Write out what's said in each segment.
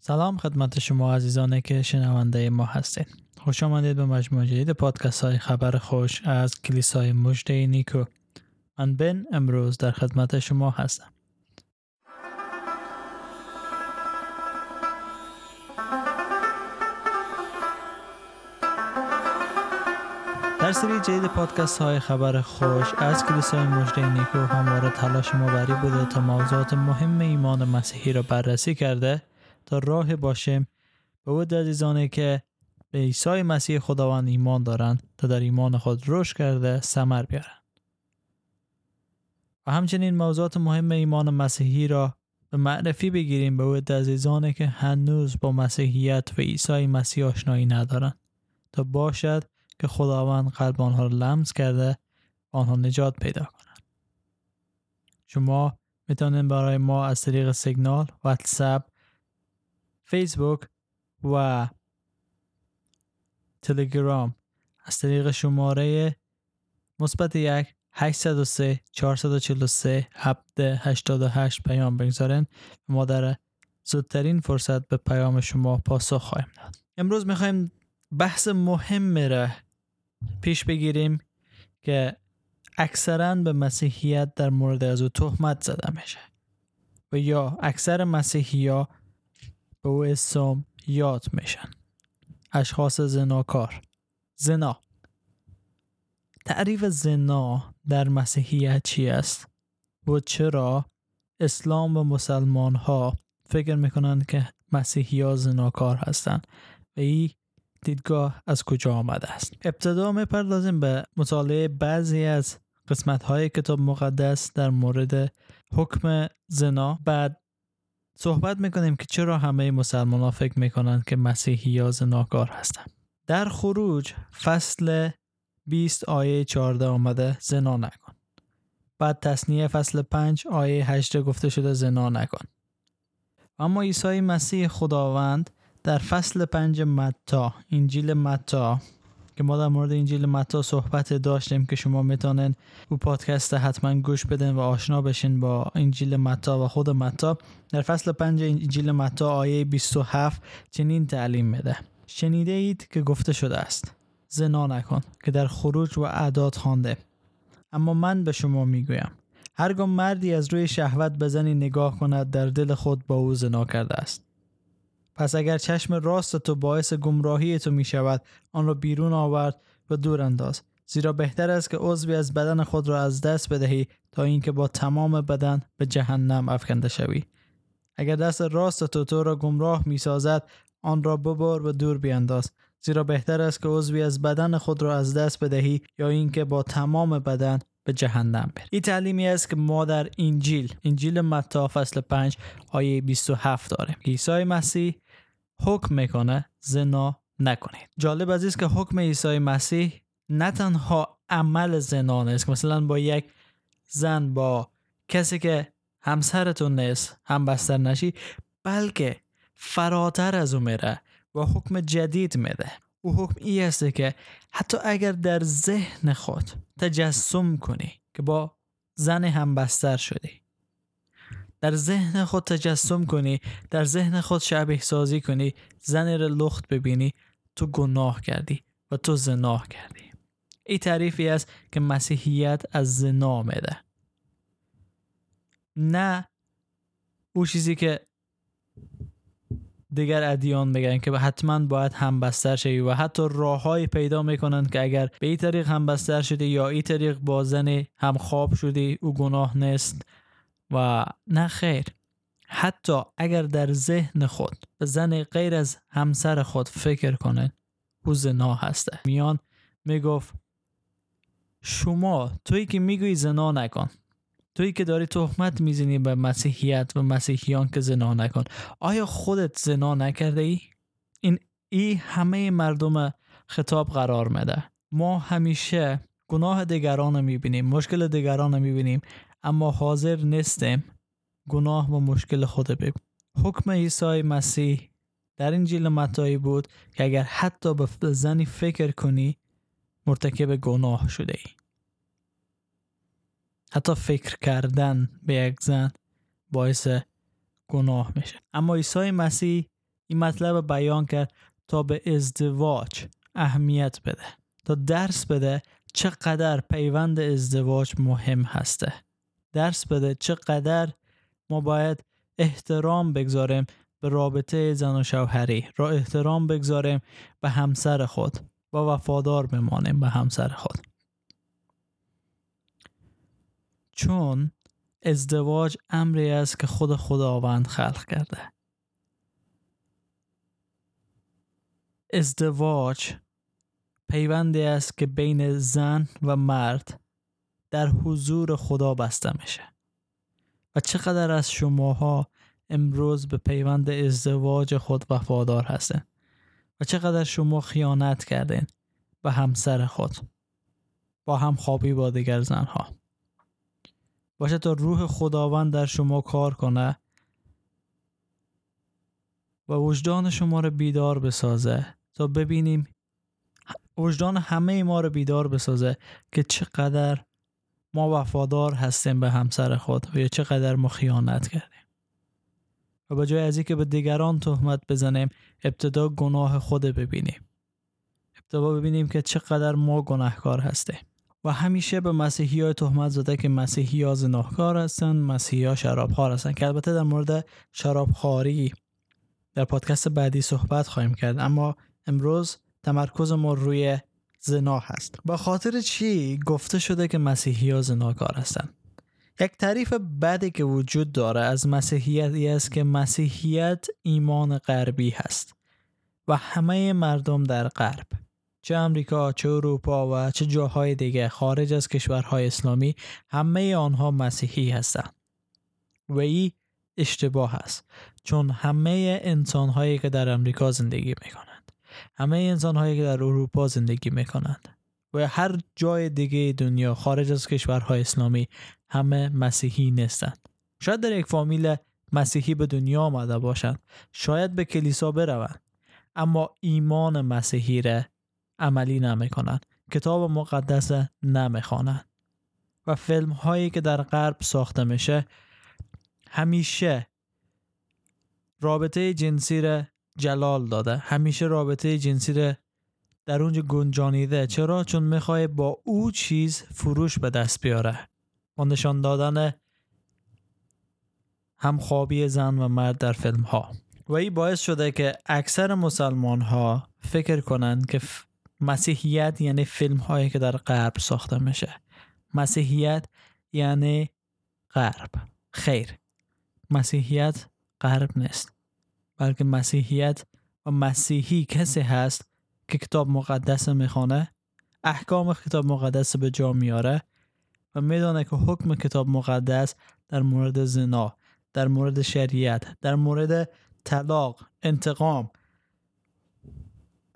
سلام خدمت شما عزیزانی که شنونده ما هستید. خوش آمدید به مجموعه جدید پادکست های خبر خوش از کلیسای مجده نیکو. من بن امروز در خدمت شما هستم. در سری جدید پادکست های خبر خوش از کلیسای مجده نیکو همواره تلاش ما بری بوده تا موضوعات مهم ایمان مسیحی را بررسی کرده تا راه باشیم به او عزیزانی که به عیسی مسیح خداوند ایمان دارند تا در ایمان خود رشد کرده ثمر بیارند. و همچنین موضوعات مهم ایمان مسیحی را به معرفی بگیریم. به او عزیزانی که هنوز با مسیحیت و عیسی مسیح آشنایی ندارند. تا باشد که خداوند قلب آنها را لمس کرده آنها نجات پیدا کنند. شما می‌تونید برای ما از طریق سیگنال واتساپ فیسبوک و تلگرام از طریق شماره مثبت یک 803 443 788 پیام بگذارن ما در زودترین فرصت به پیام شما پاسخ خواهیم داد. امروز می‌خوایم بحث مهم را پیش بگیریم که اکثرا به مسیحیت در مورد از او تهمت زده میشه. و یا اکثر مسیحی ها به او اسم یاد میشن. اشخاص زناکار. زنا. تعریف زنا در مسیحیت چی است؟ و چرا اسلام و مسلمان ها فکر می‌کنند که مسیحی ها زناکار هستند؟ و این دیدگاه از کجا آمده است؟ ابتدا می‌پردازیم به مطالعه بعضی از قسمت های کتاب مقدس در مورد حکم زنا. بعد صحبت می‌کنیم که چرا همه مسلمان ها فکر می‌کنند که مسیحی یا زناکار هستند در خروج فصل 20 آیه 14 آمده زنا نکن. بعد تصنیه فصل 5 آیه 8 گفته شده زنا نکن. اما عیسی مسیح خداوند در فصل 5 متا انجیل متا که ما در مورد انجیل متا صحبت داشتیم که شما می‌تونن او پادکست حتما گوش بدن و آشنا بشین با انجیل متا و خود متا. در فصل 5 انجیل متا آیه 27 چنین تعلیم میده. شنیده اید که گفته شده است زنا نکن که در خروج و اعداد خوانده. اما من به شما می‌گویم هرگاه مردی از روی شهوت به زنی نگاه کند در دل خود با او زنا کرده است. پس اگر چشم راست تو باعث گمراهی تو می شود آن را بیرون آورد و دور انداز. زیرا بهتر است که عضوی از بدن خود را از دست بدهی تا اینکه با تمام بدن به جهنم افکنده شوی. اگر دست راست تو تو را گمراه می سازد آن را ببر و دور بیانداز زیرا بهتر است که عضوی از بدن خود را از دست بدهی یا اینکه با تمام بدن به جهنم بری. این تعلیمی است که ما در انجیل انجیل متی فصل 5 آیه 27 داریم. عیسی مسیح حکم می‌کنه زنا نکنید. جالب عزیز که حکم عیسی مسیح نه تنها عمل زنا نیست که مثلا با یک زن با کسی که همسرتون نیست هم بستر نشی بلکه فراتر از او میره و حکم جدید میده. او حکم ای است که حتی اگر در ذهن خود تجسم کنی که با زن هم بستر شدی. در ذهن خود تجسم کنی در ذهن خود شبیه سازی کنی زن را لخت ببینی تو گناه کردی و تو زنا کردی. این تعریفی است که مسیحیت از زنا میده. نه او چیزی که دیگر ادیان میگن که حتما باید همبستر شوی و حتی راههایی پیدا می‌کنن که اگر به این طریق همبستر شدی یا این طریق با زن هم خواب شدی او گناه نیست. و نه خیر. حتی اگر در ذهن خود به زن غیر از همسر خود فکر کنه او زنا هسته. میان می‌گفت شما تویی که میگوی زنا نکن. تویی که داری تهمت می‌زنی به مسیحیت و مسیحیان که زنا نکن. آیا خودت زنا نکرده ای؟ این ای همه مردم خطاب قرار میده. ما همیشه گناه دیگران رو می‌بینیم مشکل دیگران رو می‌بینیم. اما حاضر نیستیم. گناه و مشکل خود بگو. حکم عیسی مسیح در انجیل متایی بود که اگر حتی به زنی فکر کنی مرتکب گناه شده ای. حتی فکر کردن به یک زن باعث گناه میشه. اما عیسی مسیح این مطلب بیان کرد تا به ازدواج اهمیت بده. تا درس بده چقدر پیوند ازدواج مهم هسته. درس بده. چقدر ما باید احترام بگذاریم به رابطه زن و شوهری. را احترام بگذاریم به همسر خود و وفادار بمانیم به همسر خود. چون ازدواج امری است که خود خداوند خلق کرده. ازدواج پیوندی است که بین زن و مرد در حضور خدا بسته میشه. و چقدر از شماها امروز به پیوند ازدواج خود وفادار هستین. و چقدر شما خیانت کردین به همسر خود. با هم خوابی با دیگر زنها. باشه تا روح خداوند در شما کار کنه و وجدان شما رو بیدار بسازه تا ببینیم وجدان همه ما رو بیدار بسازه که چقدر ما وفادار هستیم به همسر خود و یا چقدر ما خیانت کردیم. و به جای از اینکه به دیگران تهمت بزنیم ابتدا گناه خود ببینیم. ابتدا ببینیم که چقدر ما گناهکار هستیم. و همیشه به مسیحی های تهمت زده که مسیحی ها زناهکار هستن مسیحی ها هستن که البته در مورد شراب خاری در پادکست بعدی صحبت خواهیم کرد. اما امروز تمرکز ما روی زنا هست. با خاطر چی گفته شده که مسیحی ها زناکار هستند یک تعریف بدی که وجود داره از مسیحیت است که مسیحیت ایمان غربی هست و همه مردم در غرب. چه امریکا چه اروپا و چه جاهای دیگه خارج از کشورهای اسلامی همه آنها مسیحی هستند. و این اشتباه است چون همه انسانهایی که در امریکا زندگی می‌کنند همه انسانهایی که در اروپا زندگی می‌کنند و هر جای دیگه دنیا خارج از کشورهای اسلامی همه مسیحی نیستند. شاید در یک فامیل مسیحی به دنیا آمده باشند. شاید به کلیسا بروند. اما ایمان مسیحی را عملی نمی‌کنند. کتاب مقدس نمی‌خوانند. و فیلم هایی که در غرب ساخته میشه همیشه رابطه جنسی را جلال داده. همیشه رابطه جنسی را در اونجا گنجانیده. چرا؟ چون می‌خوای با او چیز فروش به دست بیاره. با نشان دادن همخوابی زن و مرد در فیلم ها و این باعث شده که اکثر مسلمان ها فکر کنند که مسیحیت یعنی فیلم هایی که در غرب ساخته میشه. مسیحیت یعنی غرب. خیر. مسیحیت غرب نیست. بلکه مسیحیت و مسیحی کسی هست که کتاب مقدس می‌خوانه احکام کتاب مقدس به جا میاره و میدانه که حکم کتاب مقدس در مورد زنا در مورد شریعت در مورد طلاق انتقام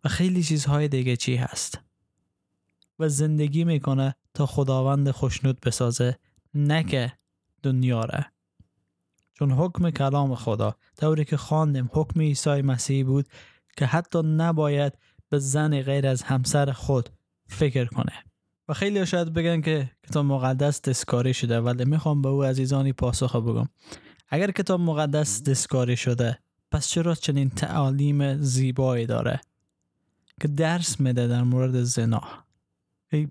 و خیلی چیزهای دیگه چی هست و زندگی می‌کنه تا خداوند خوشنود بسازه نه که دنیا را. چون حکم کلام خدا طوری که خواندیم حکم عیسی مسیح بود که حتی نباید به زن غیر از همسر خود فکر کنه. و خیلی شاید بگن که کتاب مقدس دستکاری شده ولی می‌خوام به او عزیزانی پاسخ بگم. اگر کتاب مقدس دستکاری شده پس چرا چنین تعالیم زیبایی داره که درس میده در مورد زنا؟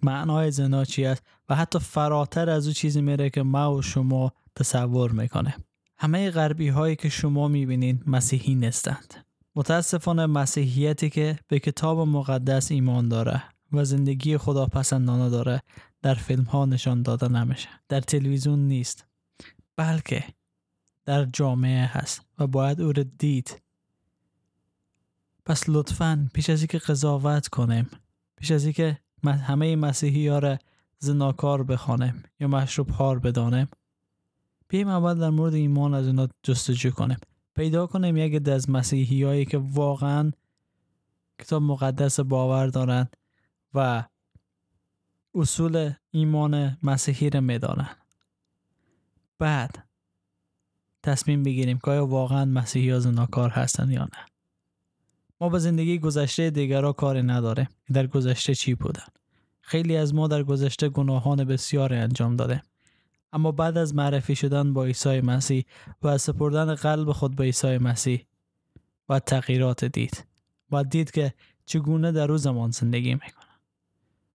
معنای زنا چی است؟ و حتی فراتر از او چیزی میره که ما و شما تصور می‌کنه. همه غربی هایی که شما می‌بینین مسیحی نیستند. متاسفانه مسیحیتی که به کتاب مقدس ایمان داره و زندگی خدا پسندانه داره در فیلم ها نشان داده نمیشه. در تلویزیون نیست بلکه در جامعه هست و باید او رو دید. پس لطفا پیش از اینکه قضاوت کنیم پیش از اینکه همه مسیحی ها را زناکار بخوانیم یا مشروب هار بدانیم بیایم اول در مورد ایمان از اینا جستجو کنیم. پیدا کنیم یک از مسیحی هایی که واقعا کتاب مقدس باور دارند و اصول ایمان مسیحی را می‌دانند بعد تصمیم بگیریم که آیا واقعا مسیحی ها زناکار هستند یا نه. ما به زندگی گذشته دیگرها کاری نداره در گذشته چی بودن؟ خیلی از ما در گذشته گناهان بسیاری انجام داده اما بعد از معرفی شدن با عیسی مسیح و سپردن قلب خود به عیسی مسیح و تغییرات دید. و دید که چگونه در او زمان زندگی می‌کنه.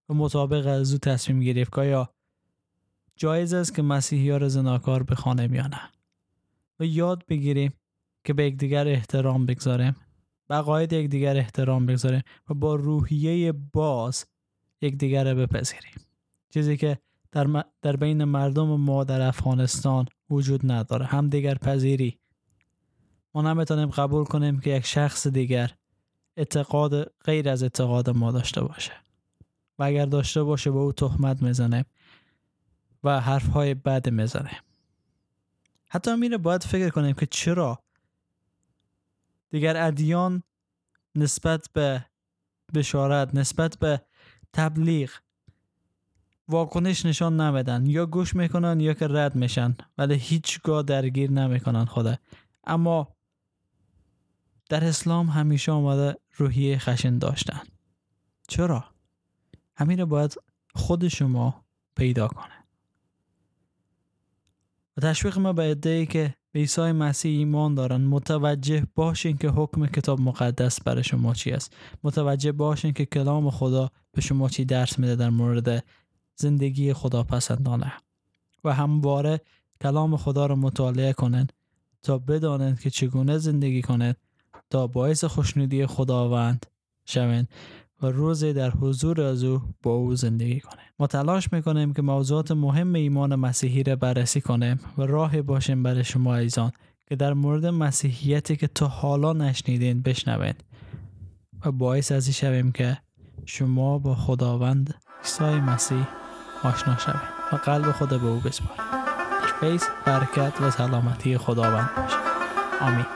و مطابق از او تصمیم گرفت که یا جایز است که مسیحی ها را زناکار بخوانیم یا نه و یاد بگیریم که به یکدیگر احترام بگذاریم. بقاید یکدیگر احترام بگذاریم و با روحیه باز یکدیگر بپذیریم. چیزی که در, در بین مردم ما در افغانستان وجود نداره. هم دیگر پذیری. ما نمی‌تونیم قبول کنیم که یک شخص دیگر اعتقاد غیر از اعتقاد ما داشته باشه. و اگر داشته باشه به او تهمت می‌زنه و حرف های بد می‌زنه حتی میره باید فکر کنیم که چرا دیگر ادیان نسبت به بشارت نسبت به تبلیغ واکنش نشان نمیدن یا گوش می‌کنن یا که رد میشن. ولی هیچگاه درگیر نمی‌کنن خدا. اما در اسلام همیشه آمده روحیه خشن داشتن. چرا؟ همین باید خود شما پیدا کنه. و تشویق ما به ای که به عیسی مسیح ایمان دارن متوجه باشین که حکم کتاب مقدس برای شما چی است. متوجه باشین که کلام خدا به شما چی درس میده در مورد زندگی خدا پسندانه و همواره کلام خدا رو مطالعه کنن تا بدانند که چگونه زندگی کنند تا باعث خوشنودی خداوند شوند و روزی در حضور از او با او زندگی کنیم ما تلاش می‌کنیم که موضوعات مهم ایمان مسیحی را بررسی کنیم و راه باشیم برای شما ایزان که در مورد مسیحیتی که تا حالا نشنیدین بشنوید و باعث ازی شویم که شما با خداوند عیسی مسیح آشنا شوید و قلب خود به او بسپارید فیض برکت و سلامتی خداوند باشید آمین.